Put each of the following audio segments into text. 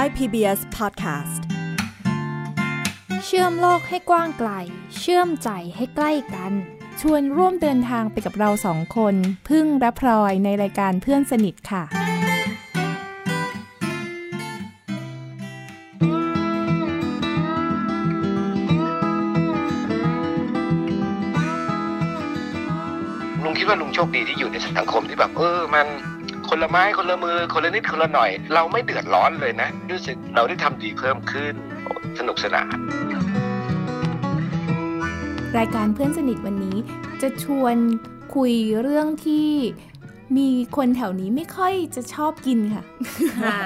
Thai PBS Podcast เชื่อมโลกให้กว้างไกล เชื่อมใจให้ใกล้กัน ชวนร่วมเดินทางไปกับเราสองคน พึ่งและพลอยในรายการเพื่อนสนิทค่ะ ลุงคิดว่าลุงโชคดีที่อยู่ในสังคมที่แบบ เออมัน คนละไม้คนละมือคนละนิดคนละหน่อย เราไม่เดือดร้อนเลยนะรู้สึกเราได้ทำดีเพิ่มขึ้นโอ้สนุกสนานรายการเพื่อนสนิทวันนี้ จะชวนคุยเรื่องที่มีคนแถวนี้ไม่ค่อยจะชอบกินค่ะอ่า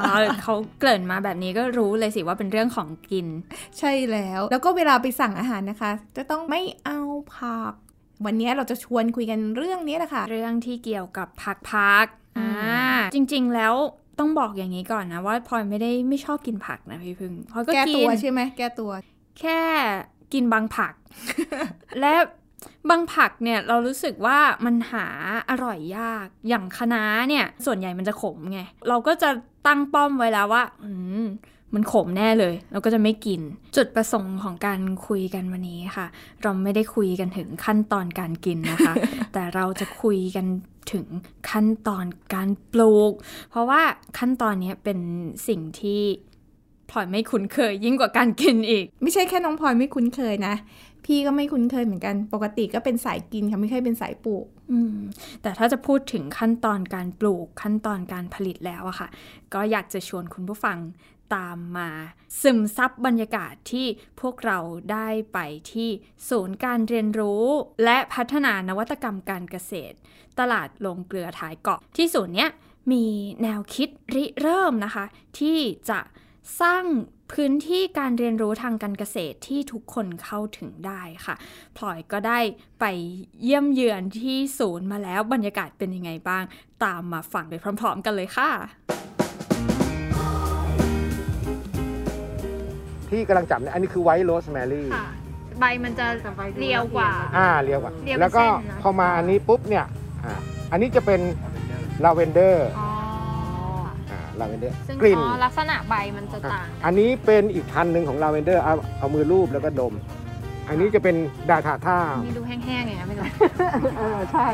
อ๋อเขาเกริ่นมาแบบนี้ก็รู้เลยสิว่าเป็นเรื่องของกิน ใช่แล้ว แล้วก็เวลาไปสั่งอาหารนะคะ จะต้องไม่เอาผัก วันนี้เราจะชวนคุยกันเรื่องนี้แหละค่ะ เรื่องที่เกี่ยวกับผักพัก อือ่ามจริง ๆ แล้วต้องบอกอย่างนี้ก่อนนะ ว่าพลอยไม่ได้ไม่ชอบกินผักนะพี่พึ่งพลอยก็แก้กิตัวนใช่ไหมแก้ตัว แค่กินบางผัก และบางผักเนี่ยเรารู้สึกว่ามันหาอร่อยยากอย่างคะน้าเนี่ย ส่วนใหญ่มันจะขมไง เราก็จะตั้งป้อมไว้แล้วว่า อืม มันขมแน่เลย เราก็จะไม่กิน จุดประสงค์ของการคุยกันวันนี้ค่ะ เราไม่ได้คุยกันถึงขั้นตอนการกินนะคะ แต่เราจะคุยกันถึงขั้นตอนการปลูก เพราะว่าขั้นตอนเนี้ยเป็นสิ่งที่พลอยไม่คุ้นเคยยิ่งกว่าการกินอีก ไม่ใช่แค่น้องพลอยไม่คุ้นเคยนะ พี่ก็ไม่คุ้นเคยเหมือนกัน ปกติก็เป็นสายกินค่ะไม่เคยเป็นสายปลูกอืมแต่ถ้าจะพูดถึงขั้นตอนการปลูกขั้นตอนการผลิตแล้วอะค่ะ ก็อยากจะชวนคุณผู้ฟัง ตามมาซึมซับบรรยากาศที่พวกเราได้ไปที่ศูนย์การเรียนรู้ และพัฒนานวัตกรรมการเกษตร ตลาดลงเกลือท้ายเกาะที่ศูนย์เนี้ยมีแนวคิดริเริ่มนะคะ ที่จะสร้างพื้นที่การเรียนรู้ทางการเกษตรที่ทุกคนเข้าถึงได้ค่ะ พลอยก็ได้ไปเยี่ยมเยือนที่ศูนย์มาแล้วบรรยากาศเป็นยังไงบ้าง ตามมาฟังไปพร้อม ๆ กันเลยค่ะ ที่กำลังจับเนี่ยอันนี้คือ white rosemary ค่ะ ใบมันจะเรียวกว่า อ่าเรียวกว่าเรียวเป็นแล้วก็เส้นนะ พอมาอันนี้ปุ๊บเนี่ยอ่าอันนี้จะเป็นลาเวนเดอร์อ๋ออ่าลาเวนเดอร์ซึ่งกลิ่น อ๋อลักษณะใบมันจะอะต่าง อันนี้เป็นอีกพันธุ์หนึ่งของลาเวนเดอร์เอาเอามือลูบแล้วก็ดม อันนี้จะเป็นดาทาท่านี่ดูแห้งๆอย่างเงี้ยไม่รู้ เออใช่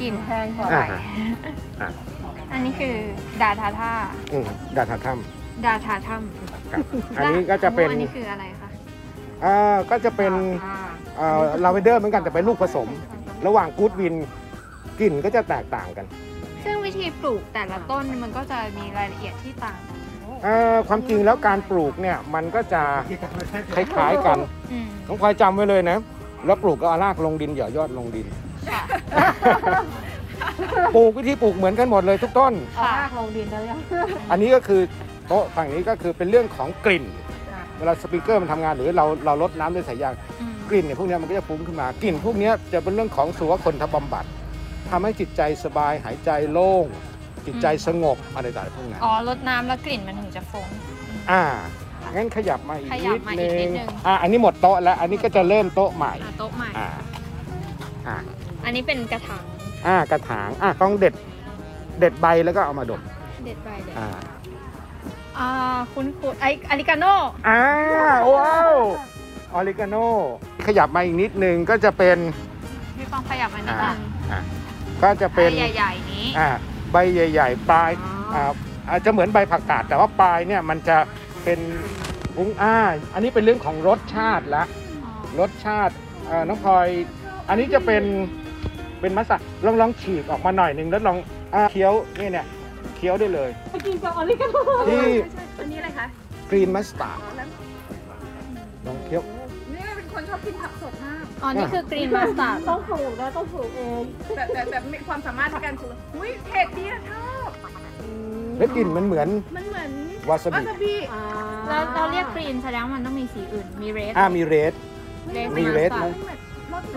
กลิ่นแพงกว่าอ่าฮะอะอันนี้คือดาทาท่าอืมดาทาท่าดาทาถ้ ครับำอันนี้ก็จะเป็นอันนี้คืออะไรคะอ่าก็จะเป็นเอ่อลาเวนเดอร์เหมือนกันแต่เป็นลูกผสม ระหว่างกูดวินกลิ่นก็จะแตกต่างกัน ซึ่งวิธีปลูกแต่ละต้นมันก็จะมีรายละเอียดที่ต่างกันเอ่อความจริงแล้วการปลูกเนี่ยมันก็จะคล้ายๆกันอืมน้องพลอยจำไว้เลยนะ แล้วปลูกก็เอารากลงดินเหย่อยอดลงดินค่ะปลูกวิธีปลูกเหมือนกันหมดเลยทุกต้นเอารากลงดินแล้วยังอันนี้ก็คือ โต๊ะฝั่งนี้ก็คือเป็นเรื่องของกลิ่น เวลาสปริงเกอร์มันทำงานหรือเราเราลดน้ำด้วยสายยางอืมกลิ่นเนี่ยพวกเนี้ยมันก็จะฟุ้งขึ้นมากลิ่นพวกเนี้ยจะเป็นเรื่องของสุวคนทบำบัดทำให้จิตใจสบายหายใจโล่ง จิตใจสงบอะไรต่างๆพวกนั้นอ๋อลดน้ำแล้วกลิ่นมันถึงจะฟงอ่างั้นขยับมาอีกขยันิบดมาอีนึกนิงดนึงอ่าอันนี้หมดโต๊ะแล้วอันนี้ก็จะเริ่มโต๊ะใหม่อะโต๊ะใหม่อ่าอ่าอันนี้เป็นกระถางอ่ากระถางอะต้องเด็ดเด็ดใบแล้วก็เอามาดมเด็ดใบเด็ดอ่า อ่าคุณคุณไออาริกาโนอ่าว้าวออริกาโนขยับมาอีกนิดนึงก็จะเป็นพี่ป้องขยับมานิดอ่านึงอ่าก็จะเป็นใหญ่ๆนี้อ่าใบใหญ่ ๆ ปลายอ๋ออ่อ่าอาจจะเหมือนใบผักกาดแต่ว่าปลายเนี่ยมันจะเป็นวุ้งอ้าอันนี้เป็นเรื่องของรสชาติละอ๋อรสชาติเอ่อน้องพลอย อันนี้จะเป็นเป็นมัสตาร์ดลองลองฉีกออกมาหน่อยหนึ่งแล้วลองอ่าเคี้ยวนี่เนี่ย เคี้ยวได้เลย ไปกินกับออริกาโนที่ อันนี้อะไรคะ green mustard ลองเคี้ยว นี่เป็นคนชอบกินผักสดมาก อ๋อ นี่คือกรีนมาสตาร์ดต้องปลูกนะต้องปลูกเองแต่แต่แต่มีความสามารถในการปลูกอุ้ยเผ็ดดีอะชอบแล้วกลิ่นมันเหมือนมันเหมือนวาซาววาบิซาบิอ่าเราเราเรียกกรีนแสดงว่ามันต้องมีสีอื่น มีเรดอ่ามีเรดเรดมี red ไหม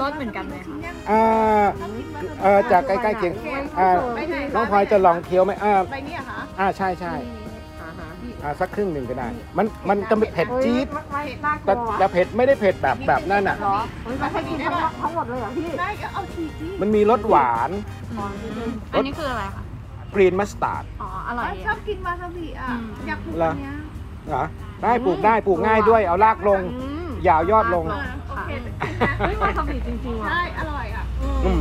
รสเหมือนกันเลยค่ะอ่าเออจากใกล้ๆเคียงอ่าน้องพลอยจะลองเคี้ยวไหมอ่าใบนี้อะคะอ่าใช่ใช่อ่าฮะอ่าสักครึ่งหนึ่งก็ได้ มันมันจะไม่เผ็ดจี๊ดไม่น่ากลัแต่วแต่เผ็ดไม่ได้เผ็ดแบบแบบนั่นอะเหรอเฮ้ยมันให้กินทั้งทั้งหมดเลยเหรอพี่ได้ก็เอาฉีกดิมันมีรสหวานอันนี้คืออะไรคะ green mustardอ๋ออร่อยชอบกินวาซาบิอะอืมอยากปลูกเหรออันเนี้ยเหรอได้ปลูกได้ปลูกง่ายด้วยเอารากลงอืมยาวยอดลง โอเคแต่กินนะเฮ้ยวาซาบิจริงๆว่ะใช่ อร่อยอะอืม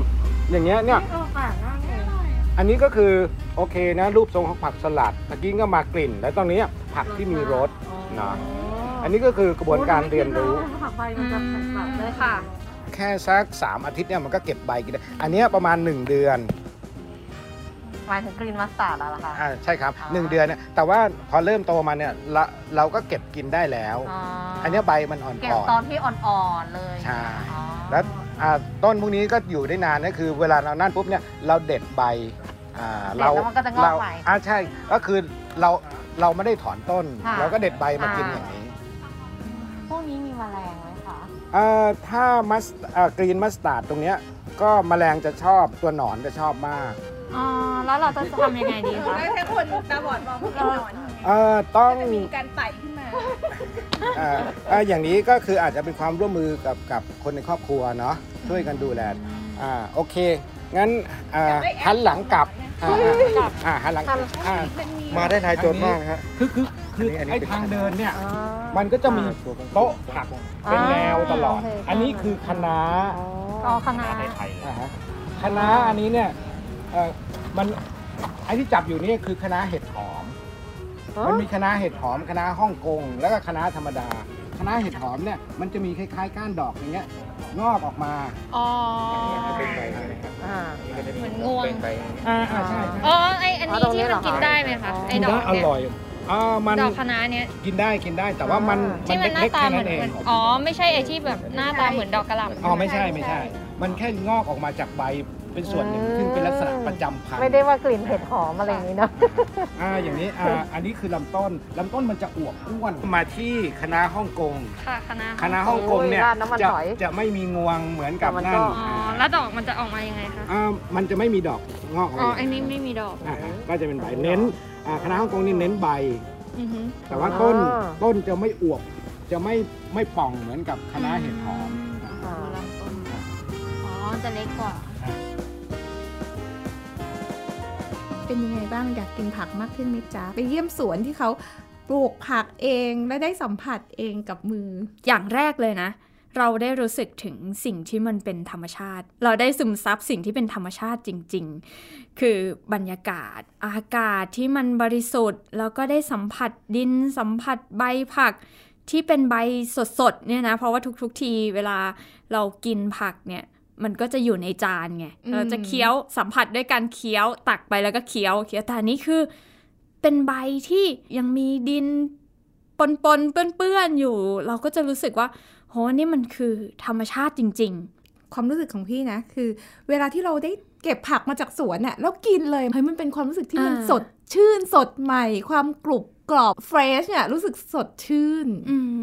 อย่างเงี้ยเนี่ย เออแปลกมากเลยอันนี้ก็คือโอเคนะรูปทรงของผักสลัดตะกี้ก็มากลิ่น แล้วตรงนี้ผักที่มีรสเนาะอันนี้ก็คือกระบวนการเรียนรู้ ผักใบมันจะแปลกๆเลยค่ะ แค่สัก 3 อาทิตย์เนี่ยมันก็เก็บใบกินได้อันเนี้ยประมาณ 1 เดือน หมายถึงกรีนมัสตาร์ดแล้วล่ะคะ อ่าใช่ครับอ๋อ1เดือนเนี่ยแต่ว่าพอเริ่มโตมาเนี่ยเราเราก็เก็บกินได้แล้วอ๋ออันเนี้ยใบมันอ่อนเก็บตอนที่อ่อนๆเลยใช่ อ๋อๆแล้วอ่าต้นพวกนี้ก็อยู่ได้นานนะคือ เวลาเรานั่นปุ๊บเนี่ยเราเด็ดใบอ่าเด็ดแล้วมันก็จะงอกเราใหม่ อ่าใช่ก็คือเราเราไม่ได้ถอนต้น ค่ะเราก็เด็ดใบมากินอ่า อย่างนี้พวกนี้มีแมลงไหมคะเอ่อถ้ามัสกรีนมัสตาร์ดตรงเนี้ยก็แมลงจะชอบตัวหนอนจะชอบมาก อ๋อ แล้วเราจะทำยังไงดีคะได้แค่คนตาบอดมองไม่เห็นหนอนเอ่อต้องจะมีการไต่ขึ้นมาเอ่อเอ่ออย่างนี้ก็คืออาจจะเป็นความร่วมมือกับกับคนในครอบครัวเนาะช่วยกันดูแลอ่าโอเค งั้นอ่าอยากได้แอปหันหลังกลับอ่าอ่าอ่าหันหลังอ่ามาได้ทายโจทย์มากฮะคือคือคืออันนี้ไอ้เป็นทางเดินเนี่ยอ๋อมันก็จะมีโต๊ะผักเป็นแนวตลอดโอเคอันนี้คือคณะอ๋อคณะอ่าฮะคณะอันนี้เนี่ย เอ่อมันไอ้ที่จับอยู่นี่คือคณะเห็ดหอม มันมีคณะเห็ดหอมคณะฮ่องกง แล้วก็คณะธรรมดา คณะเห็ดหอมเนี่ยมันจะมีคล้ายๆก้านดอกอย่างเงี้ยงอกออกมาอ๋อเป็นใบนะครับอ่านี่ก็จะเหมือนงวงเป็นใบอ่าอ่าใช่ใช่อ๋อไออันนี้อ๋อตรงนี้ที่เหรมัอนคะกินได้ไหมคะไอกินดอได้กอเนี่ยร่อยอ่ามันดอกคะน้าเนี้ยกินได้กินได้แต่ว่ามันที่มันหน้าเล็กๆตาแค่เหมืนั้อนนเองอ๋อไม่ใช่ไอที่แบบหน้าตาเหมือนดอกกระหล่ำอ๋อไม่ใช่ไม่ใช่ มันแค่งอกออกมาจากใบ เป็นส่วนหนึ่งซึ่งเป็นลักษณะประจำพันธุ์ ไม่ได้ว่ากลิ่นเห็ดหอมอะไรอย่างนี้เนอะอ่าอย่างนี้อ่าอันนี้คือลำต้นลำต้นมันจะอวบอ้วนมาที่คณะฮ่องกงค่ะคณะคณะฮ่องกงเนี่ยโอ้ยราดน้ำมันจะหอยจะไม่มีงวงเหมือนกับแต่มันนั่นก็ อ๋อแล้วดอกมันจะออกมายังไงคะ อ่ามันจะไม่มีดอกงอกออกอ๋อมาอันนี้ไม่มีดอกอ่าฮะก็จะเป็นใบเน้นอ่าคณะฮ่องกงนี่เน้นใบ อือฮึแต่ว่าต้นอ๋อต้นจะไม่อวบจะไม่ไม่ป่องเหมือนกับคณะเห็ดหอมอ่าลำต้นอ๋อ จะเล็กกว่า เป็นยังไงบ้างอยากกินผักมากขึ้นไหมจ๊ะไปเยี่ยมสวนที่เขาปลูกผักเองและได้สัมผัสเองกับมือ อย่างแรกเลยนะ เราได้รู้สึกถึงสิ่งที่มันเป็นธรรมชาติ เราได้ซึมซับสิ่งที่เป็นธรรมชาติจริง ๆ คือบรรยากาศ อากาศที่มันบริสุทธิ์แล้วก็ได้สัมผัสดินสัมผัสใบผักที่เป็นใบสดๆเนี่ยนะเพราะว่าทุกๆทีเวลาเรากินผักเนี่ย มันก็จะอยู่ในจานไงอืมเราจะเคี้ยวสัมผัสด้วยการเคี้ยวตักไปแล้วก็เคี้ยวเคี้ยวแต่อันนี้คือ เป็นใบที่ยังมีดินปนปนๆเปื้อนๆอยู่ เราก็จะรู้สึกว่า โหนี่มันคือธรรมชาติจริงความรู้สึกของพี่นะ คือ เวลาที่เราได้เก็บผักมาจากสวนน่ะแล้วกินเลยเฮ้ยมันเป็นความรู้สึกที่มันอ่าสดชื่นสดใหม่ ความกรุบกรอบเฟรชเนี่ยรู้สึกสดชื่นๆอืม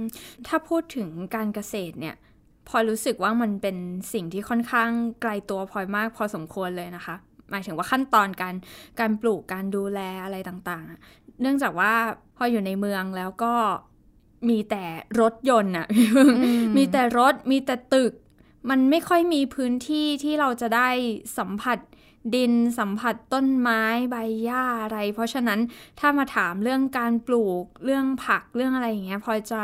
ถ้าพูดถึงการเกษตรเนี่ย พลอยรู้สึกว่ามันเป็นสิ่งที่ค่อนข้างไกลตัวพลอยมากพอสมควรเลยนะคะ หมายถึงว่าขั้นตอนการการปลูกการดูแลอะไรต่างๆอะเนื่องจากว่าพออยู่ในเมืองแล้วก็มีแต่รถยนต์อะมมีแต่รถมีแต่ตึก มันไม่ค่อยมีพื้นที่ที่เราจะได้สัมผัสดินสัมผัสต้นไม้ใบหญ้าอะไร เพราะฉะนั้นถ้ามาถามเรื่องการปลูกเรื่องผักเรื่องอะไรอย่างเงี้ยพลอยจะ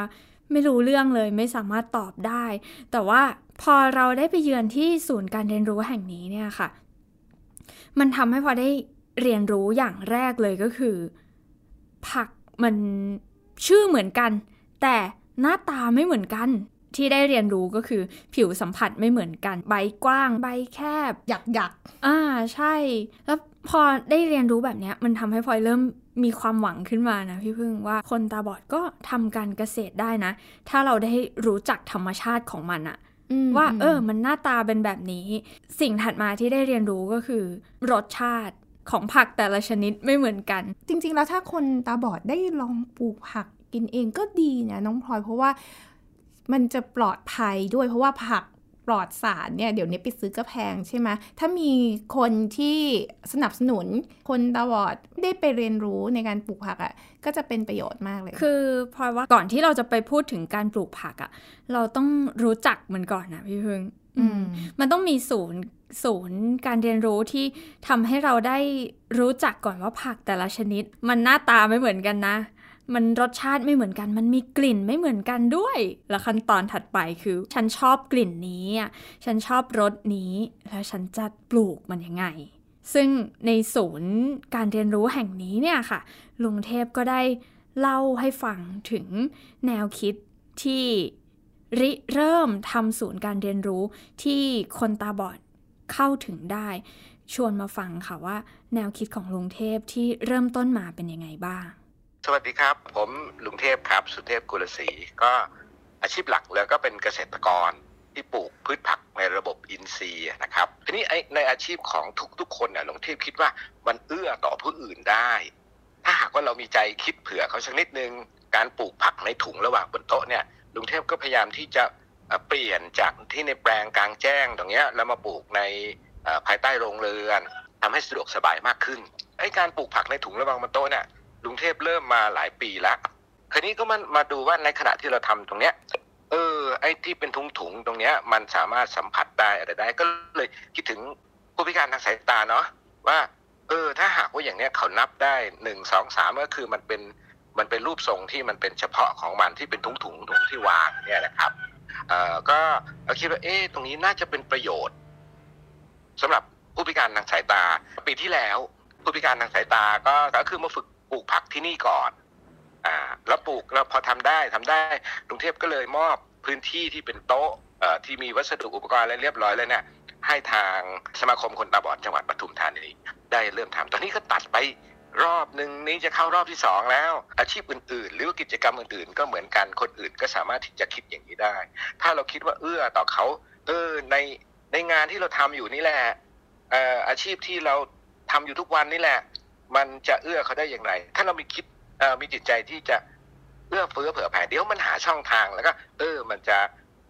ไม่รู้เรื่องเลยไม่สามารถตอบได้ แต่ว่าพอเราได้ไปเยือนที่ศูนย์การเรียนรู้แห่งนี้เนี่ยค่ะ มันทำให้พอได้เรียนรู้อย่างแรกเลยก็คือ ผักมันชื่อเหมือนกัน แต่หน้าตาไม่เหมือนกัน ที่ได้เรียนรู้ก็คือผิวสัมผัสไม่เหมือนกัน ใบกว้าง ใบแคบ หยักหยักอ่าใช่ แล้วพอได้เรียนรู้แบบเนี้ยมันทำให้พลอยเริ่มมีความหวังขึ้นมานะพี่พึ่งว่าคนตาบอดก็ทำการเกษตรได้นะ ถ้าเราได้รู้จักธรรมชาติของมันอะมว่า เออ มันหน้าตาเป็นแบบนี้ สิ่งถัดมาที่ได้เรียนรู้ก็คือ รสชาติของผักแต่ละชนิดไม่เหมือนกัน จริง ๆ แล้วถ้าคนตาบอดได้ลองปลูกผักกินเองก็ดีนะน้องพลอยเพราะว่า มันจะปลอดภัยด้วยเพราะว่าผักปลอดสารเนี่ยเดี๋ยวนี้ไปซื้อก็แพงใช่ไหมถ้ามีคนที่สนับสนุนคนตาบอดได้ไปเรียนรู้ในการปลูกผักอะ่ะก็จะเป็นประโยชน์มากเลย คือพลอยว่าก่อนที่เราจะไปพูดถึงการปลูกผักอะ่ะ เราต้องรู้จักมันก่อนนะพี่พึ่งอืมมันต้องมีศูนย์ศูนย์การเรียนรู้ที่ทำให้เราได้รู้จักก่อนว่าผักแต่ละชนิด มันหน้าตาไม่เหมือนกันนะ มันรสชาติไม่เหมือนกัน มันมีกลิ่นไม่เหมือนกันด้วย แล้วขั้นตอนถัดไปคือ ฉันชอบกลิ่นนี้อะฉันชอบรสนี้ แล้วฉันจะปลูกมันยังไง ซึ่งในศูนย์การเรียนรู้แห่งนี้เนี่ยค่ะ ลุงเทพก็ได้เล่าให้ฟังถึงแนวคิดที่ริเริ่มทำศูนย์การเรียนรู้ที่คนตาบอดเข้าถึงได้ ชวนมาฟังค่ะว่า แนวคิดของลุงเทพที่เริ่มต้นมาเป็นยังไงบ้าง สวัสดีครับ ผมลุงเทพครับ สุเทพกุลศรีก็อาชีพหลักแล้วก็เป็นเกษตรกรที่ปลูกพืชผักในระบบอินทรีย์นะครับทีนี้ไอ้ในอาชีพของทุกๆคนเนี่ยลุงเทพคิดว่ามันเอื้อต่อผู้อื่นได้ ถ้าหากว่าเรามีใจคิดเผื่อเขาสักนิดนึง การปลูกผักในถุงระหว่างบนโต๊ะเนี่ยลุงเทพก็พยายามที่จะเปลี่ยนจากที่ในแปลงกลางแจ้งตรงเนี้ยแล้วมาปลูกในภายใต้โรงเรือนทำให้สะดวกสบายมากขึ้นไอ้การปลูกผักในถุงระหว่างบนโต๊ะเนี่ย ลุงเทพเริ่มมาหลายปีแล้วคราวนี้ก็มันมาดูว่าในขณะที่เราทำตรงเนี้ย เออ ไอ้ที่เป็นถุงๆตรงเนี้ย มันสามารถสัมผัสได้อะไรได้ก็เลยคิดถึงผู้พิการทางสายตาเนาะว่า เออ ถ้าหากว่าอย่างเนี้ยเขานับได้หนึ่งสองสามก็คือมันเป็นมันเป็นรูปทรงที่มันเป็นเฉพาะของมันที่เป็นถุงถุงถุงที่วางเนี่ยนะครับ เอ่อ ก็เราคิดว่า เอ๊ะ ตรงนี้น่าจะเป็นประโยชน์สำหรับผู้พิการทางสายตา ปีที่แล้ว ผู้พิการทางสายตาก็ก็คือมาฝึก ลูกผักที่นี่ก่อนอ่าแล้วปลูกแล้วพอทำได้ทำได้กรุงเทพก็เลยมอบพื้นที่ที่เป็นโต๊ะที่มีวัสดุอุปกรณ์อะไรเรียบร้อยแล้วเนี่ยให้ทางสมาคมคนตาบอดจังหวัดปทุมธานีได้เริ่มทำตอนนี้ก็ตัดไปรอบหนึ่งนี้จะเข้ารอบที่สองแล้ว อาชีพอื่นๆ หรือกิจกรรมอื่นๆ ก็เหมือนกันคนอื่นก็สามารถที่จะคิดอย่างนี้ได้ ถ้าเราคิดว่าเอื้อต่อเขาเออในในงานที่เราทำอยู่นี่แหละอออาชีพที่เราทำอยู่ทุกวันนี่แหละ มันจะเอื้อเขาได้อย่างไร ถ้าเรามีคิดมีจิตใจที่จะเอื้อเฟื้อเผื่อแผ่เดี๋ยวมันหาช่องทางแล้วก็ เออ มันจะ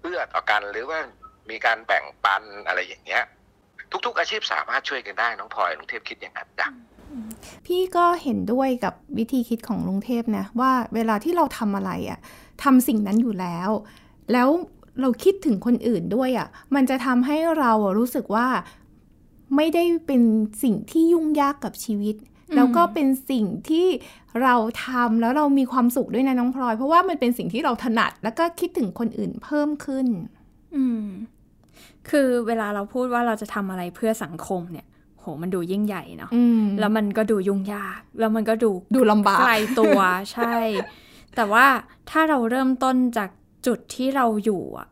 เอื้อต่อกันหรือว่ามีการแบ่งปันอะไรอย่างเงี้ย ทุก ๆ อาชีพสามารถช่วยกันได้น้องพลอยลุงเทพคิดอย่างนั้นจ้ะพี่ก็เห็นด้วยกับวิธีคิดของลุงเทพนะว่าเวลาที่เราทำอะไรอะทำสิ่งนั้นอยู่แล้ว แล้วเราคิดถึงคนอื่นด้วยอะมันจะทำให้เรารู้สึกว่าไม่ได้เป็นสิ่งที่ยุ่งยากกับชีวิต แล้วก็เป็นสิ่งที่เราทำแล้วเรามีความสุขด้วยนะน้องพลอย เพราะว่ามันเป็นสิ่งที่เราถนัด แล้วก็คิดถึงคนอื่นเพิ่มขึ้น อืม คือเวลาเราพูดว่าเราจะทำอะไรเพื่อสังคมเนี่ยโหมันดูยิ่งใหญ่เนาะอืมแล้วมันก็ดูยุ่งยาก แล้วมันก็ดูดูลำบากไกลตัวใช่ แต่ว่าถ้าเราเริ่มต้นจากจุดที่เราอยู่อะ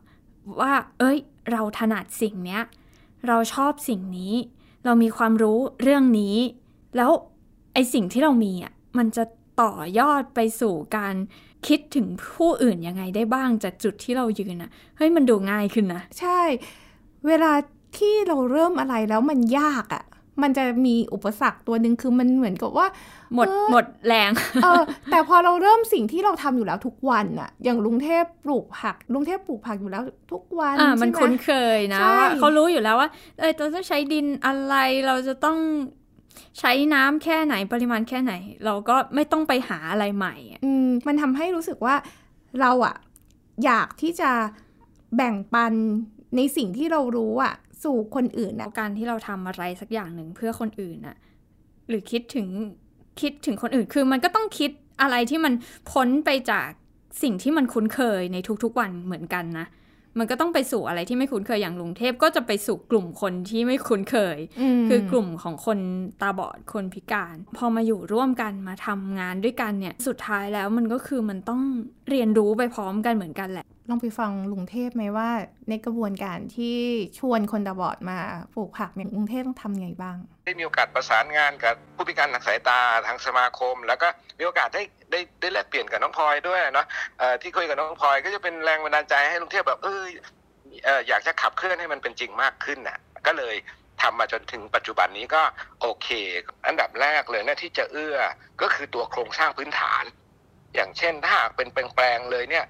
ว่า เอ้ย เราถนัดสิ่งเนี้ย เราชอบสิ่งนี้ เรามีความรู้เรื่องนี้ แล้ว ไอสิ่งที่เรามีอะมันจะต่อยอดไปสู่การคิดถึงผู้อื่นยังไงได้บ้างจากจุดที่เรายืนอะเฮ้ยมันดูง่ายขึ้นนะใช่ เวลาที่เราเริ่มอะไรแล้วมันยากอะ่ะ มันจะมีอุปสรรคตัวหนึ่งคือมันเหมือนกับว่า หมดเออหมดแรงเออแต่พอเราเริ่มสิ่งที่เราทำอยู่แล้วทุกวันอะอย่างลุงเทพปลูกผักลุงเทพปลูกผักอยู่แล้วทุกวันอ่ามันใช่ไหคุ้นเคยนะใช่ว่าเขารู้อยู่แล้วว่าเออเราจะใช้ดินอะไรเราจะต้อง ใช้น้ำแค่ไหนปริมาณแค่ไหน เราก็ไม่ต้องไปหาอะไรใหม่อะอืมมันทำให้รู้สึกว่าเราอะอยากที่จะแบ่งปันในสิ่งที่เรารู้อะสู่คนอื่นแล้อะวการที่เราทำอะไรสักอย่างหนึ่งเพื่อคนอื่นน่ะหรือคิดถึงคิดถึงคนอื่นคือมันก็ต้องคิดอะไรที่มันพ้นไปจากสิ่งที่มันคุ้นเคยในทุกๆวันเหมือนกันนะ มันก็ต้องไปสู่อะไรที่ไม่คุ้นเคยอย่างลุงเทพก็จะไปสู่กลุ่มคนที่ไม่คุ้นเคยมคือกลุ่มของคนตาบอดคนพิการ พอมาอยู่ร่วมกันมาทำงานด้วยกันเนี่ยสุดท้ายแล้วมันก็คือมันต้องเรียนรู้ไปพร้อมกันเหมือนกันแหละลองไปฟังลุงเทพไหมว่า ในกระบวนการที่ชวนคนตาบอดมาปลูกผักเนี่ยลุงเทพต้องทำไงบ้าง ได้มีโอกาสประสานงานกับผู้พิการทางสายตาทางสมาคม แล้วก็มีโอกาสได้ได้ได้แลกเปลี่ยนกับน้องพลอยด้วยเนาะที่คุยกับน้องพลอยก็จะเป็นแรงบันดาลใจให้ลุงเทพแบบเอออยากจะขับเคลื่อนให้มันเป็นจริงมากขึ้นน่ะ ก็เลยทำมาจนถึงปัจจุบันนี้ก็โอเค อันดับแรกเลยเนี่ยที่จะเอื้อก็คือตัวโครงสร้างพื้นฐาน อย่างเช่นถ้าหากเป็นแปลงเลยเนี่ย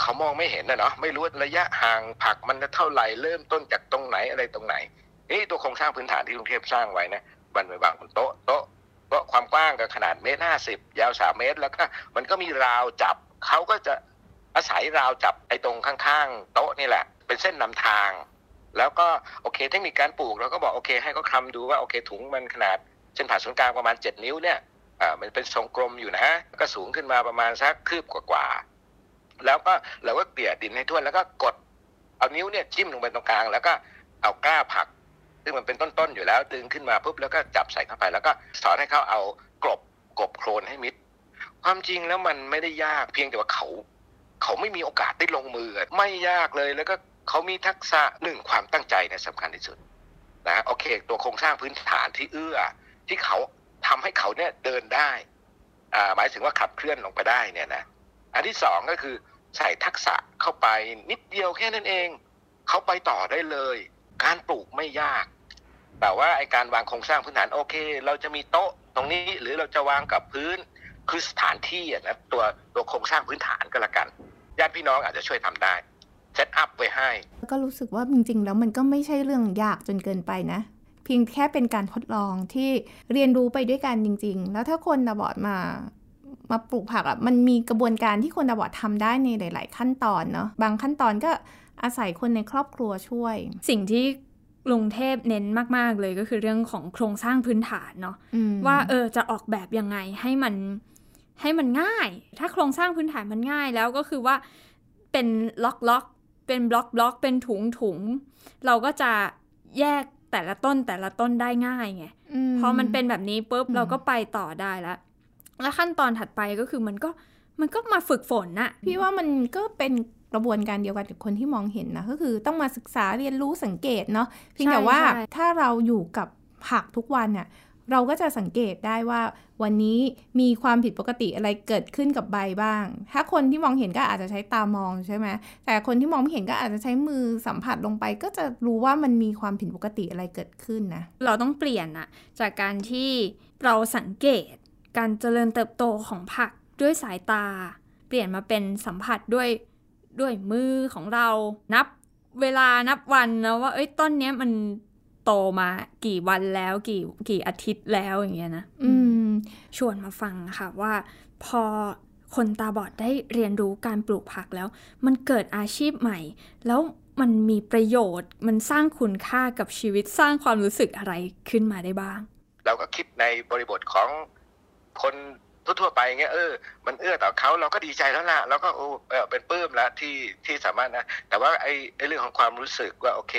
เขามองไม่เห็นนะเนาะไม่รู้ระยะห่างผักมันจะเท่าไหร่เริ่มต้นจากตรงไหนอะไรตรงไหนนี่ตัวโครงสร้างพื้นฐานที่กรุงเทพสร้างไว้นะมันไปวางบนโต๊ะโต๊ะโต๊ะความกว้างกับขนาดเมตรห้าสิบยาวสามเมตร แล้วก็มันก็มีราวจับเขาก็จะอาศัยราวจับไอ้ตรงข้างๆ โต๊ะนี่แหละ เป็นเส้นนำทาง แล้วก็โอเคเทคนิคการปลูกเราก็บอกโอเค ให้เขาคำดูว่าโอเคถุงมันขนาดเส้นผ่าศูนย์กลางประมาณ 7 นิ้วเนี่ยอ่ามันเป็นทรงกลมอยู่นะก็สูงขึ้นมาประมาณสักคืบกว่าๆ แล้วก็เราก็เกลี่ยดินให้ทั่วแล้วก็กดเอานิ้วเนี่ยจิ้มลงไปตรงกลาง แล้วก็เอากล้าผัก ซึ่งมันเป็นต้นๆอยู่แล้ว ดึงขึ้นมาปุ๊บแล้วก็จับใส่เข้าไป แล้วก็สอนให้เขาเอากลบกบโคลนให้มิด ความจริงแล้วมันไม่ได้ยากเพียงแต่ว่าเขา เขาไม่มีโอกาสได้ลงมือ ไม่ยากเลยแล้วก็เขามีทักษะหนึ่งความตั้งใจเนี่ยสำคัญที่สุดนะโอเค ตัวโครงสร้างพื้นฐานที่เอื้อ ที่เขาทำให้เขาเนี่ยเดินได้อ่าหมายถึงว่าขับเคลื่อนลงไปได้เนี่ยนะ อันที่สองก็คือใส่ทักษะเข้าไปนิดเดียวแค่นั้นเอง เขาไปต่อได้เลย การปลูกไม่ยาก แต่ว่าไอการวางโครงสร้างพื้นฐานโอเค เราจะมีโต๊ะตรงนี้หรือเราจะวางกับพื้นคือสถานที่นะตัวตัวโครงสร้างพื้นฐานก็แล้วกันญาติพี่น้องอาจจะช่วยทำได้เซตอัพไว้ให้ก็รู้สึกว่าจริงๆ แล้วมันก็ไม่ใช่เรื่องยากจนเกินไปนะ เพียงแค่เป็นการทดลองที่เรียนรู้ไปด้วยกันจริง ๆ แล้วถ้าคนตาบอดมา มาปลูกผักอะ่ะมันมีกระบวนการที่คนตาบอดทำได้ในหลาย ๆ ขั้นตอนเนาะบางขั้นตอนก็อาศัยคนในครอบครัวช่วย สิ่งที่กรุงเทพเน้นมาก ๆ เลยก็คือเรื่องของโครงสร้างพื้นฐานเนาะอืมว่าเออจะออกแบบยังไงให้มันให้มันง่าย ถ้าโครงสร้างพื้นฐานมันง่ายแล้วก็คือว่าเป็นล็อกล็อกเป็นบล็อกบล็อกเป็นถุงถุงเราก็จะแยกแต่ละต้นแต่ละต้นได้ง่ายไงมพอมันเป็นแบบนี้ปุ๊บอืมเราก็ไปต่อได้แล้ว แล้วขั้นตอนถัดไปก็คือมันก็มันก็มาฝึกฝนน่ะพี่ว่ามันก็เป็นกระบวนการเดียวกันกับคนที่มองเห็นนะก็คือต้องมาศึกษาเรียนรู้สังเกตเนาะเพียงแต่ว่าใช่ถ้าเราอยู่กับผักทุกวันน่ะเราก็จะสังเกตได้ว่าวันนี้มีความผิดปกติอะไรเกิดขึ้นกับใบบ้าง ถ้าคนที่มองเห็นก็อาจจะใช้ตามองใช่ไหมแต่คนที่มองไม่เห็นก็อาจจะใช้มือสัมผัสลงไป ก็จะรู้ว่ามันมีความผิดปกติอะไรเกิดขึ้นนะ เราต้องเปลี่ยนอะจากการที่เราสังเกต การเจริญเติบโตของผักด้วยสายตา เปลี่ยนมาเป็นสัมผัสด้วยด้วยมือของเรานับเวลานับวันนะว่า เอ้ยต้นเนี้ยมันโตมากี่วันแล้วกี่กี่อาทิตย์แล้วอย่างเงี้ยนะอืม ชวนมาฟังค่ะว่าพอคนตาบอดได้เรียนรู้การปลูกผักแล้ว มันเกิดอาชีพใหม่ แล้วมันมีประโยชน์ มันสร้างคุณค่ากับชีวิตสร้างความรู้สึกอะไรขึ้นมาได้บ้าง เราก็คิดในบริบทของ คนทั่วๆไปเงี้ยเออมันเอื้อต่อเขาเราก็ดีใจแล้วล่ะเราก็โอ้เออเป็นปลื้มล้วที่ที่สามารถนะ แต่ว่าไอ้ไอ้เรื่องของความรู้สึกว่าโอเค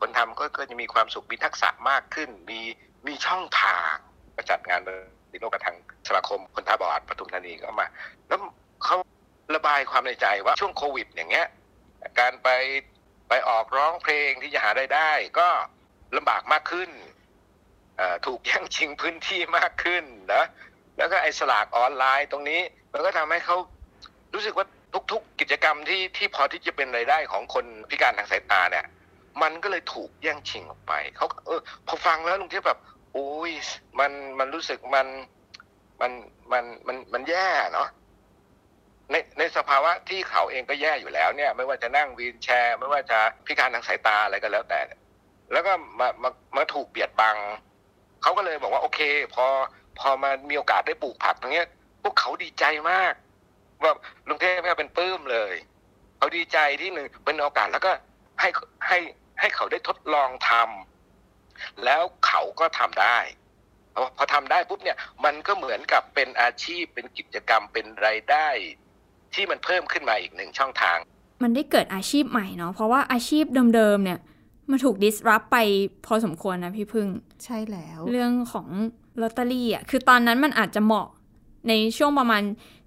คนทำก็ก็จะมีความสุขมีทักษะมากขึ้น มีมีช่องทางก็จัดงานดิโลกระทางสมาคมคนตาบอดปทุมธานีก็มา แล้วเขาระบายความในใจว่าช่วงโควิด อย่างเงี้ย การไปไปออกร้องเพลงที่จะหารายได้ ก็ลำบากมากขึ้นถูกแย่งชิงพื้นที่มากขึ้นนะ แล้วก็ไอ้สลากออนไลน์ตรงนี้ มันก็ทำให้เขารู้สึกว่าทุก ๆ กิจกรรมที่ที่พอที่จะเป็นรายได้ของคนพิการทางสายตาเนี่ย มันก็เลยถูกแย่งชิงออกไปเขาเออพอฟังแล้วลุงเทียบแบบโอ้ยมันมันรู้สึกมันมันมันมันมันแย่เนาะในในสภาวะที่เขาเองก็แย่อยู่แล้วเนี่ย ไม่ว่าจะนั่งวีลแชร์ ไม่ว่าจะพิการทางสายตาอะไรก็แล้วแต่ แล้วก็มามามาถูกเบียดบังเขาก็เลยบอกว่าโอเค พอ พอมามีโอกาสได้ปลูกผักตรงเนี้ย พวกเขาดีใจมาก ว่าลุงเทพเนี่ยเป็นปลื้มเลย เขาดีใจที่หนึ่งเป็นโอกาสแล้วก็ให้ให้ให้เขาได้ทดลองทำแล้วเขาก็ทำได้พอพอทำได้ปุ๊บเนี่ย มันก็เหมือนกับเป็นอาชีพเป็นกิจกรรมเป็นรายได้ ที่มันเพิ่มขึ้นมาอีกหนึ่งช่องทาง มันได้เกิดอาชีพใหม่เนาะเพราะว่าอาชีพเดิมๆเนี่ยมันถูก disrupt ไปพอสมควรนะพี่พึ่ง ใช่แล้ว เรื่องของ ลอตเตอรี่อะคือตอนนั้นมันอาจจะเหมาะในช่วงประมาณ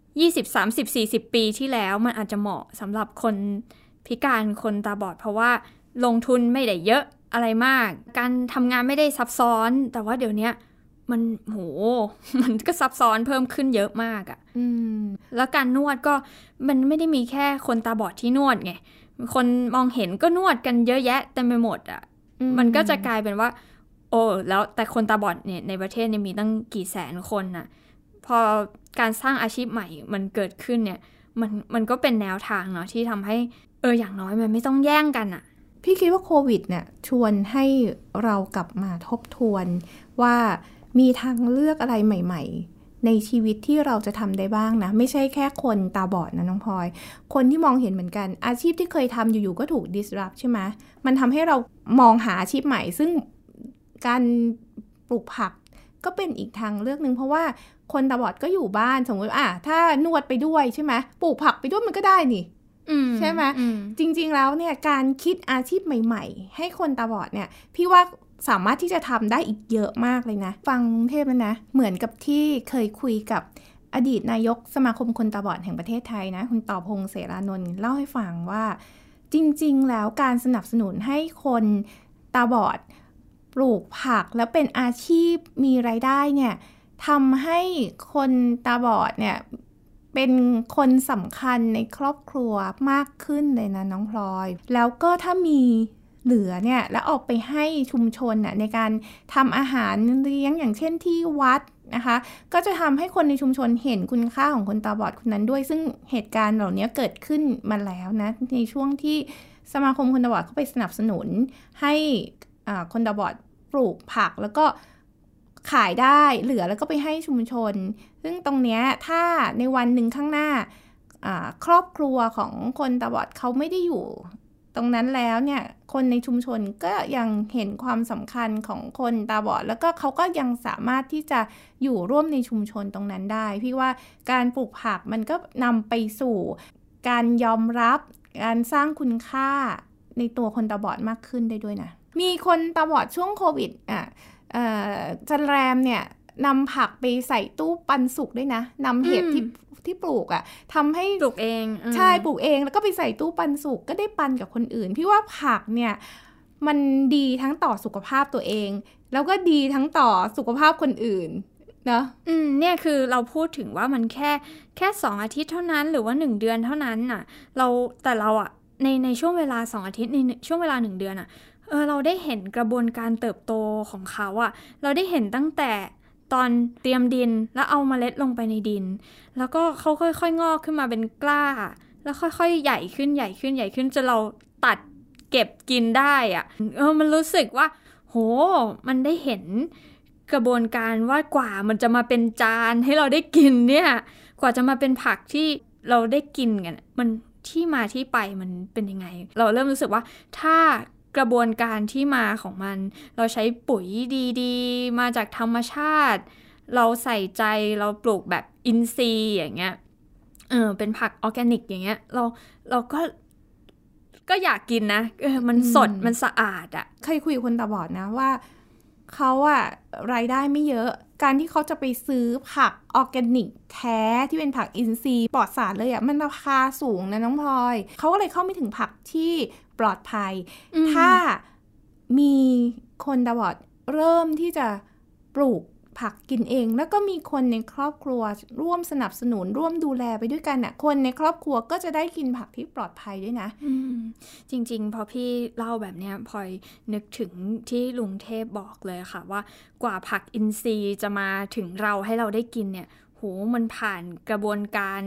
20 30 40 ปีที่แล้วมันอาจจะเหมาะสำหรับคนพิการคนตาบอด เพราะว่าลงทุนไม่ได้เยอะอะไรมาก การทำงานไม่ได้ซับซ้อน แต่ว่าเดี๋ยวเนี้ยมันโห มันก็ซับซ้อนเพิ่มขึ้นเยอะมากอะ อืม แล้วการนวดก็มันไม่ได้มีแค่คนตาบอดที่นวดไง คนมองเห็นก็นวดกันเยอะแยะเต็มไปหมดอะอืมมันก็จะกลายเป็นว่า โอ้แล้วแต่คนตาบอดเนี่ยในประเทศเนี่ยมีตั้งกี่แสนคนน่ะพอการสร้างอาชีพใหม่มันเกิดขึ้นเนี่ยมันมันก็เป็นแนวทางเนาะที่ทำให้เอออย่างน้อยมันไม่ต้องแย่งกันอะพี่คิดว่าโควิดเนี่ยชวนให้เรากลับมาทบทวนว่ามีทางเลือกอะไรใหม่ๆ ในชีวิตที่เราจะทำได้บ้างนะ ไม่ใช่แค่คนตาบอดนะน้องพลอย คนที่มองเห็นเหมือนกัน อาชีพที่เคยทำอยู่ๆก็ถูก disrupt ใช่ไหมมันทำให้เรามองหาอาชีพใหม่ ซึ่ง การปลูกผักก็เป็นอีกทางเลือกหนึ่งเพราะว่าคนตาบอดก็อยู่บ้านสมมติอะถ้านวดไปด้วยใช่ไหมปลูกผักไปด้วยมันก็ได้นี่อืมใช่ไหมอืจริง ๆ แล้วเนี่ยการคิดอาชีพใหม่ ๆ ให้คนตาบอดเนี่ย พี่ว่าสามารถที่จะทำได้อีกเยอะมากเลยนะ ฟังเทพแล้วนะ เหมือนกับที่เคยคุยกับอดีตนายกสมาคมคนตาบอดแห่งประเทศไทยนะ คุณต่อพงษ์เสรานนท์เล่าให้ฟังว่า จริง ๆ แล้วการสนับสนุนให้คนตาบอดป ลูกผักแล้วเป็นอาชีพมีรายได้เนี่ยทำให้คนตาบอดเนี่ยเป็นคนสำคัญในครอบครัวมากขึ้นเลยนะน้องพลอย แล้วก็ถ้ามีเหลือเนี่ยแล้วออกไปให้ชุมชนน่ะในการทำอาหารเลี้ยงอย่างเช่นที่วัดนะคะ ก็จะทำให้คนในชุมชนเห็นคุณค่าของคนตาบอดคนนั้นด้วย ซึ่งเหตุการณ์เหล่านี้เกิดขึ้นมาแล้วนะในช่วงที่สมาคมคนตาบอดเข้าไปสนับสนุนให้คนตาบอด ปลูกผักแล้วก็ขายได้เหลือแล้วก็ไปให้ชุมชน ซึ่งตรงเนี้ยถ้าในวันหนึ่งข้างหน้าครอบครัวของคนตาบอดเขาไม่ได้อยู่ ตรงนั้นแล้วเนี่ยคนในชุมชนก็ยังเห็นความสำคัญของคนตาบอด แล้วก็เขาก็ยังสามารถที่จะอยู่ร่วมในชุมชนตรงนั้นได้ พี่ว่าการปลูกผักมันก็นำไปสู่ การยอมรับการสร้างคุณค่าในตัวคนตาบอดมากขึ้นได้ด้วยนะ มีคนตาบอดช่วงโควิดอะเอ่อจันแรมเนี่ยนำผักไปใส่ตู้ปันสุกด้วยนะนำเห็ดที่ที่ปลูกอะ่ะทำให้ปลูกเองอืมใช่ปลูกเองแล้วก็ไปใส่ตู้ปันสุกก็ได้ปันกับคนอื่น พี่ว่าผักเนี่ยมันดีทั้งต่อสุขภาพตัวเอง แล้วก็ดีทั้งต่อสุขภาพคนอื่นเนาะอืมเนี่ยคือเราพูดถึงว่ามันแค่แค่สองอาทิตย์เท่านั้นหรือว่าหนึ่งเดือนเท่านั้นน่ะ เราแต่เราอะในในช่วงเวลาสองอาทิตย์ในช่วงเวลาหนึ่งเดือนอะ เออเราได้เห็นกระบวนการเติบโตของเขาอะเราได้เห็นตั้งแต่ตอนเตรียมดินแล้วเอาเมล็ดลงไปในดิน แล้วก็เขาค่อยๆงอกขึ้นมาเป็นกล้า แล้วค่อยๆ ใหญ่ขึ้นใหญ่ขึ้นใหญ่ขึ้นจนเราตัดเก็บกินได้อะเออมันรู้สึกว่า โห มันได้เห็นกระบวนการว่ากว่ามันจะมาเป็นจานให้เราได้กินเนี่ย กว่าจะมาเป็นผักที่เราได้กินกันมันที่มาที่ไปมันเป็นยังไง เราเริ่มรู้สึกว่าถ้า กระบวนการที่มาของมัน เราใช้ปุ๋ยดีๆ มาจากธรรมชาติ เราใส่ใจเราปลูกแบบอินทรีย์อย่างเงี้ยเออเป็นผักออร์แกนิกอย่างเงี้ยเราเราก็ก็อยากกินนะเออมันสดอืมมันสะอาดอะเคยคุยกับคนตาบอดนะว่าเขาอะรายได้ไม่เยอะ การที่เขาจะไปซื้อผักออร์แกนิกแท้ที่เป็นผักอินทรีย์ปลอดสารเลยอะมันราคาสูงนะน้องพลอย เขาก็เลยเข้าไม่ถึงผักที่ ปลอดภัยอืมถ้ามีคนตาบอดเริ่มที่จะปลูกผักกินเอง แล้วก็มีคนในครอบครัวร่วมสนับสนุนร่วมดูแลไปด้วยกันน่ะ คนในครอบครัวก็จะได้กินผักที่ปลอดภัยด้วยนะอืมจริง ๆ พอพี่เล่าแบบเนี้ยพลอยนึกถึงที่ลุงเทพบอกเลยค่ะว่า กว่าผักอินทรีย์จะมาถึงเราให้เราได้กินเนี่ยโหมันผ่านกระบวนการ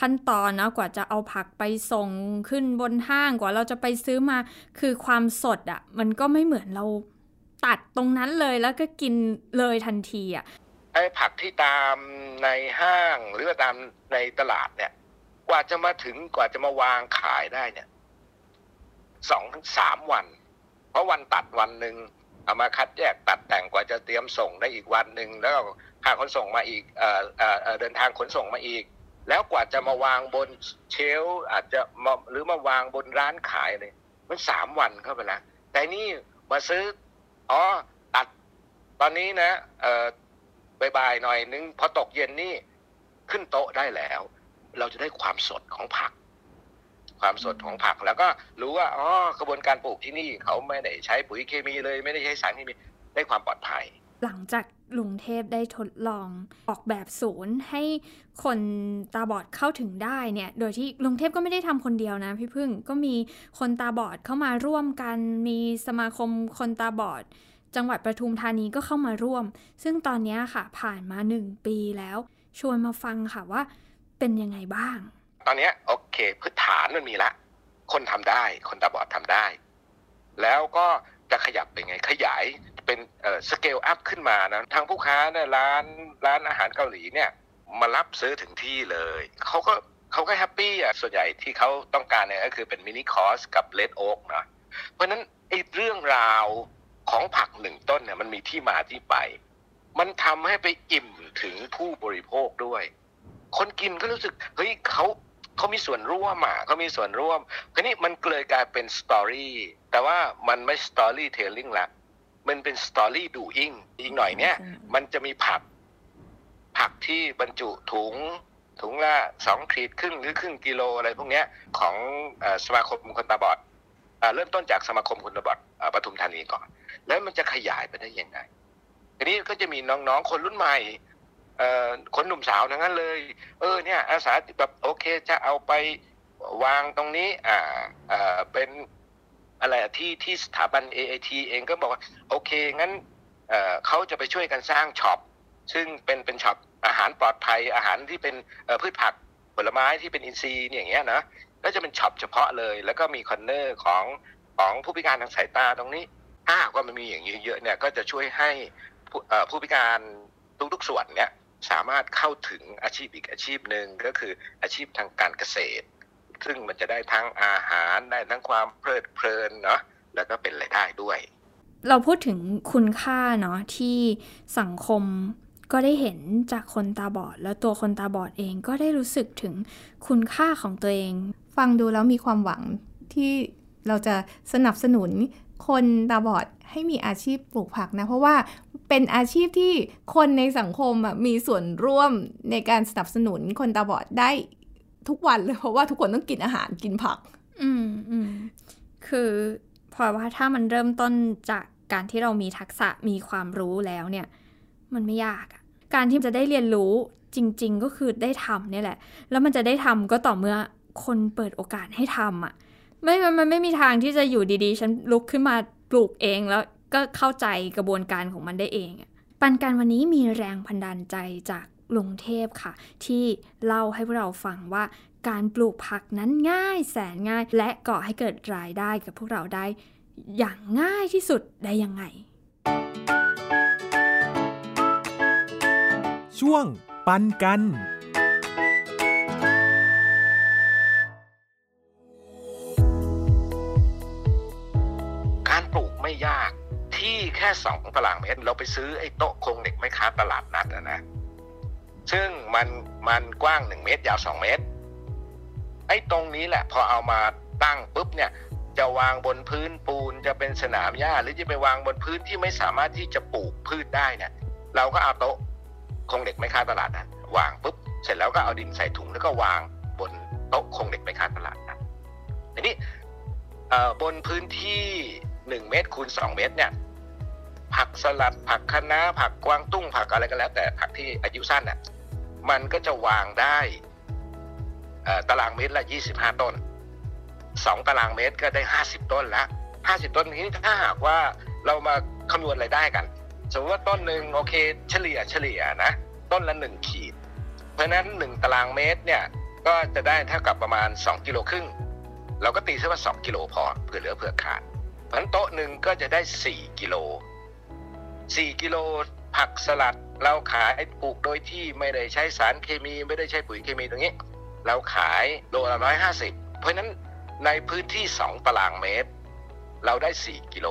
ขั้นตอนนะกว่าจะเอาผักไปส่งขึ้นบนห้างกว่าเราจะไปซื้อมา คือความสดอะ่ะ มันก็ไม่เหมือนเราตัดตรงนั้นเลยแล้วก็กินเลยทันทีอะไอ้ผักที่ตามในห้างหรือว่าตามในตลาดเนี่ย กว่าจะมาถึงกว่าจะมาวางขายได้เนี่ยสองถึงสามวัน เพราะวันตัดวันหนึ่งเอามาคัดแยกตัดแต่งกว่าจะเตรียมส่งได้อีกวันหนึ่งแล้ว ก็หาขนส่งมาอีกเออเออเดินทางขนส่งมาอีก แล้วกว่าจะมาวางบนเชลอาจจะมาหรือมาวางบนร้านขายเลยมันสามวันเข้าไปแล้วแต่นี่มาซื้ออ๋อตัดตอนนี้นะเออบ่ายๆหน่อยนึงพอตกเย็นนี่ขึ้นโต๊ะได้แล้ว เราจะได้ความสดของผัก ความสดของผักแล้วก็รู้ว่าอ๋อกระบวนการปลูกที่นี่เขาไม่ได้ใช้ปุ๋ยเคมีเลย ไม่ได้ใช้สารเคมีได้ความปลอดภัย หลังจากลุงเทพได้ทดลองออกแบบศูนย์ ให้คนตาบอดเข้าถึงได้เนี่ย โดยที่ลุงเทพก็ไม่ได้ทำคนเดียวนะพี่พึ่งก็มีคนตาบอดเข้ามาร่วมกัน มีสมาคมคนตาบอด จังหวัดปทุมธานีก็เข้ามาร่วม ซึ่งตอนนี้ค่ะผ่านมาหนึ่งปีแล้ว ชวนมาฟังค่ะว่าเป็นยังไงบ้าง ตอนนี้โอเคพื้นฐานมันมีละ คนทำได้ คนตาบอดทำได้ แล้วก็ จะขยับไปไง ขยายเป็น scale up ขึ้นมานะทางผู้ค้าเนี่ยร้านร้านอาหารเกาหลีเนี่ยมารับซื้อถึงที่เลยเขาก็เขาก็ happy อะส่วนใหญ่ที่เขาต้องการเนี่ยก็คือเป็น mini cos กับ red oak นะเพราะนั้นไอ้เรื่องราวของผักหนึ่งต้นเนี่ยมันมีที่มาที่ไป มันทำให้ไปอิ่มถึงผู้บริโภคด้วย คนกินก็รู้สึกเฮ้ยเขาเขามีส่วนร่วมอะเขามีส่วนร่วมทีนี้มันเลยกลายเป็น story แต่ว่ามันไม่ storytelling ละมันเป็น story doing อีกหน่อยเนี่ย มันจะมีผัก ผักที่บรรจุถุง ถุงละสองขีดครึ่งหรือครึ่งกิโลอะไรพวกเนี้ยของสมาคมคนตาบอดเริ่มต้นจากสมาคมคนตาบอดปทุมธานีก่อน แล้วมันจะขยายไปได้ยังไงทีนี้ก็จะมีน้องๆ คนรุ่นใหม่คนหนุ่มสาวทั้งนั้นเลย เออเนี่ยอาสาแบบโอเคจะเอาไปวางตรงนี้อ่าอ่าเป็น อะไรที่ที่สถาบัน AIT เองก็บอกว่า โอเค งั้นเเขาจะไปช่วยกันสร้างช็อปซึ่งเป็นเป็นช็อปอาหารปลอดภัยอาหารที่เป็นพืชผักผลไม้ที่เป็นอินทรีย์อย่างเงี้ยนะก็จะเป็น shop เฉพาะเลย แล้วก็มี corner ของของผู้พิการทางสายตาตรงนี้ ถ้าหากว่ามันมีอย่างเยอะๆเนี่ยก็จะช่วยให้ผู้พิการทุกๆส่วนเนี่ยสามารถเข้าถึงอาชีพอีกอาชีพหนึ่งก็คืออาชีพทางการเกษตร ซึ่งมันจะได้ทั้งอาหารได้ทั้งความเพลิดเพลินเนาะแล้วก็เป็นรายได้ด้วย เราพูดถึงคุณค่าเนาะที่สังคมก็ได้เห็นจากคนตาบอด แล้วตัวคนตาบอดเองก็ได้รู้สึกถึงคุณค่าของตัวเอง ฟังดูแล้วมีความหวังที่เราจะสนับสนุนคนตาบอดให้มีอาชีพปลูกผักนะ เพราะว่าเป็นอาชีพที่คนในสังคมมีส่วนร่วมในการสนับสนุนคนตาบอดได้ ทุกวันเลยเพราะว่าทุกคนต้องกินอาหารกินผัก อืมอืมคือพอว่าถ้ามันเริ่มต้นจากการที่เรามีทักษะมีความรู้แล้วเนี่ย มันไม่ยากอะการที่จะได้เรียนรู้จริง ๆ ก็คือได้ทำนี่แหละ แล้วมันจะได้ทำก็ต่อเมื่อคนเปิดโอกาสให้ทำอะ่ะไม่ มันไม่มีทางที่จะอยู่ดีๆ ฉันลุกขึ้นมาปลูกเองแล้วก็เข้าใจกระบวนการของมันได้เองปันการวันนี้มีแรงพันดาลใจจาก ลุงเทพค่ะ ที่เล่าให้พวกเราฟังว่าการปลูกผักนั้นง่ายแสนง่าย และก่อให้เกิดรายได้กับพวกเราได้ อย่างง่ายที่สุดได้ยังไง ช่วงปันกันไม่ยากที่แค่สองตารางเมตร เราไปซื้อไอ้โต๊ะโครงเหล็กไม่ค้าตลาดนัดนะ ซึ่งมันมันกว้างหนึ่งเมตร ยาวสองเมตร ไอ้ตรงนี้แหละ พอเอามาตั้งปุ๊บเนี่ย จะวางบนพื้นปูนจะเป็นสนามหญ้า หรือจะไปวางบนพื้นที่ไม่สามารถที่จะปลูกพืชได้เนี่ยเราก็เอาโต๊ะโครงเหล็กไม่ค้าตลาดนัดวางปุ๊บเสร็จแล้วก็เอาดินใส่ถุงแล้วก็วางบนโต๊ะโครงเหล็กไม่ค้าตลาดนัดอันนี้บนพื้นที่หนึ่งเมตรคูณสองเมตรเนี่ยผักสลัดผักคะน้าผักกวางตุ้งผักอะไรก็แล้ว แต่ผักที่อายุสั้นอะ มันก็จะวางได้ตารางเมตรละยี่สิบห้าต้นสองตารางเมตรก็ได้ห้าสิบต้นละห้าสิบต้นนี้ถ้าหากว่าเรามาคำนวณรายได้กัน สมมติว่าต้นหนึ่งโอเค เฉลี่ยเฉลี่ยนะ ต้นละหนึ่งขีด เพราะนั้นหนึ่งตารางเมตรเนี่ย ก็จะได้เท่ากับประมาณสองกิโลครึ่ง เราก็ตีซะว่าสองกิโลพอเผื่อเหลือเผื่อขาดเพราะนั้นโต๊ะหนึ่งก็จะได้สี่กิโลสี่กิโล ผักสลัดเราขายปลูกโดยที่ไม่ได้ใช้สารเคมีไม่ได้ใช้ปุ๋ยเคมีตรงนี้ เราขายโลละร้อยห้าสิบเพราะนั้นในพื้นที่สองตารางเมตร เราได้สี่กิโล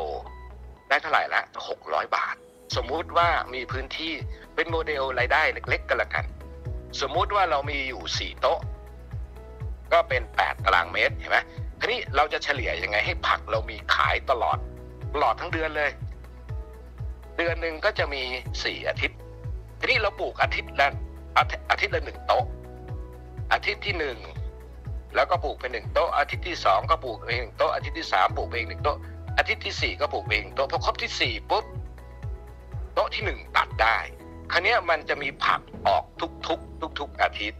ได้เท่าไหร่ละหกร้อยบาท สมมุติว่ามีพื้นที่เป็นโมเดลรายได้เล็กๆกันละกัน สมมุติว่าเรามีอยู่สี่โต๊ะ ก็เป็นแปดตารางเมตรเห็นไหมทีนี้เราจะเฉลี่ยยังไงให้ผักเรามีขายตลอดตลอดทั้งเดือนเลย เดือนหนึ่งก็จะมีสี่อาทิตย์ ทีนี้เราปลูกอาทิตย์ละอาทิตย์ละหนึ่งโต๊ะ อาทิตย์ที่หนึ่งแล้วก็ปลูกเป็นหนึ่งโต๊ะ อาทิตย์ที่สองก็ปลูกเองหนึ่งโต๊ะ อาทิตย์ที่สามปลูกเองหนึ่งโต๊ะ อาทิตย์ที่สี่ก็ปลูกเองโต๊ะ พอครบที่สี่ปุ๊บโต๊ะที่หนึ่งตัดได้ ครั้นี้มันจะมีผักออกทุกๆทุกๆอาทิตย์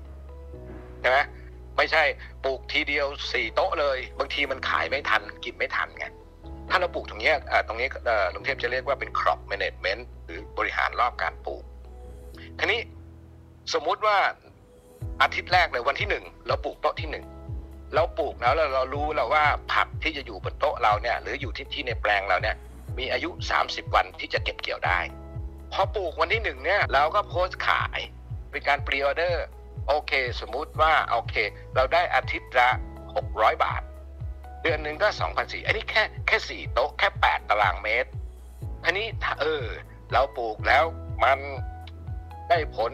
ใช่ไหมไม่ใช่ปลูกทีเดียวสี่โต๊ะเลย บางทีมันขายไม่ทันกินไม่ทันไง ถ้าเราปลูกตรงนี้ตรงนี้ลุงเทพจะเรียกว่าเป็น crop management หรือบริหารรอบการปลูกทีนี้สมมุติว่าอาทิตย์แรกเลยวันที่หนึ่งเราปลูกโต๊ะที่หนึ่งเราปลูกแล้วเรารู้แล้วว่าผักที่จะอยู่บนโต๊ะเราเนี่ย หรืออยู่ที่ที่ในแปลงเราเนี่ย มีอายุ 30 วันที่จะเก็บเกี่ยวได้ พอปลูกวันที่หนึ่งเนี่ย เราก็โพสต์ขายเป็นการปรีออเดอร์โอเค สมมุติว่าโอเค เราได้อาทิตย์ละ 600 บาท เดือนหนึ่งก็2,400อันนี้แค่แค่สี่โต๊ะแค่8ตารางเมตร อันนี้เออ เราปลูกแล้วมันได้ผล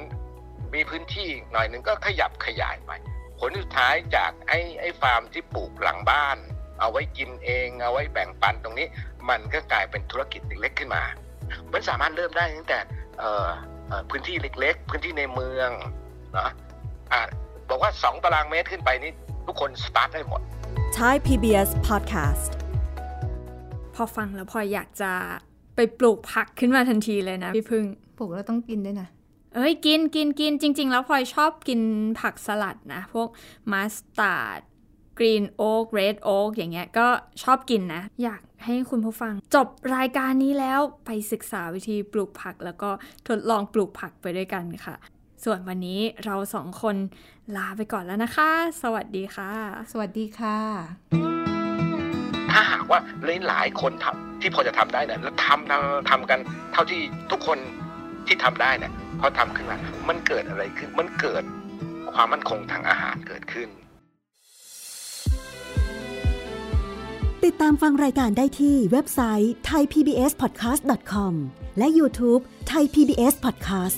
มีพื้นที่หน่อยหนึ่งก็ขยับขยายไป ผลสุดท้ายจากไอ้ไอ้ฟาร์มที่ปลูกหลังบ้าน เอาไว้กินเองเอาไว้แบ่งปันตรงนี้ มันก็กลายเป็นธุรกิจเล็กๆขึ้นมา มันสามารถเริ่มได้ตั้งแต่เอ่อพื้นที่เล็ก ๆ พื้นที่ในเมืองนะอะบอกว่า 2 ตารางเมตรขึ้นไปนี่ทุกคนสตาร์ทได้หมด Thai PBS Podcast พอฟังแล้วพลอยอยากจะไปปลูกผักขึ้นมาทันทีเลยนะพี่พึ่ง ปลูกแล้วต้องกินด้วยนะ เอ้ยกินกินกินจริง ๆ แล้วพลอยชอบกินผักสลัดนะ พวกมัสตาร์ดกรีนโอ๊กเรดโอ๊กอย่างเงี้ยก็ชอบกินนะ อยากให้คุณผู้ฟัง จบรายการนี้แล้วไปศึกษาวิธีปลูกผัก แล้วก็ทดลองปลูกผักไปด้วยกันค่ะ ส่วนวันนี้เราสองคนลาไปก่อนแล้วนะคะ สวัสดีค่ะ สวัสดีค่ะ ถ้าหากว่าหลายๆคนทำที่พอจะทำได้เนี่ยแล้วทำทำทำกันเท่าที่ทุกคนที่ทำได้เนี่ยพอทำขึ้นมามันเกิดอะไรขึ้น มันเกิดความมั่นคงทางอาหารเกิดขึ้น ติดตามฟังรายการได้ที่เว็บไซต์ thaipbspodcast.com และ YouTube Thai PBS Podcast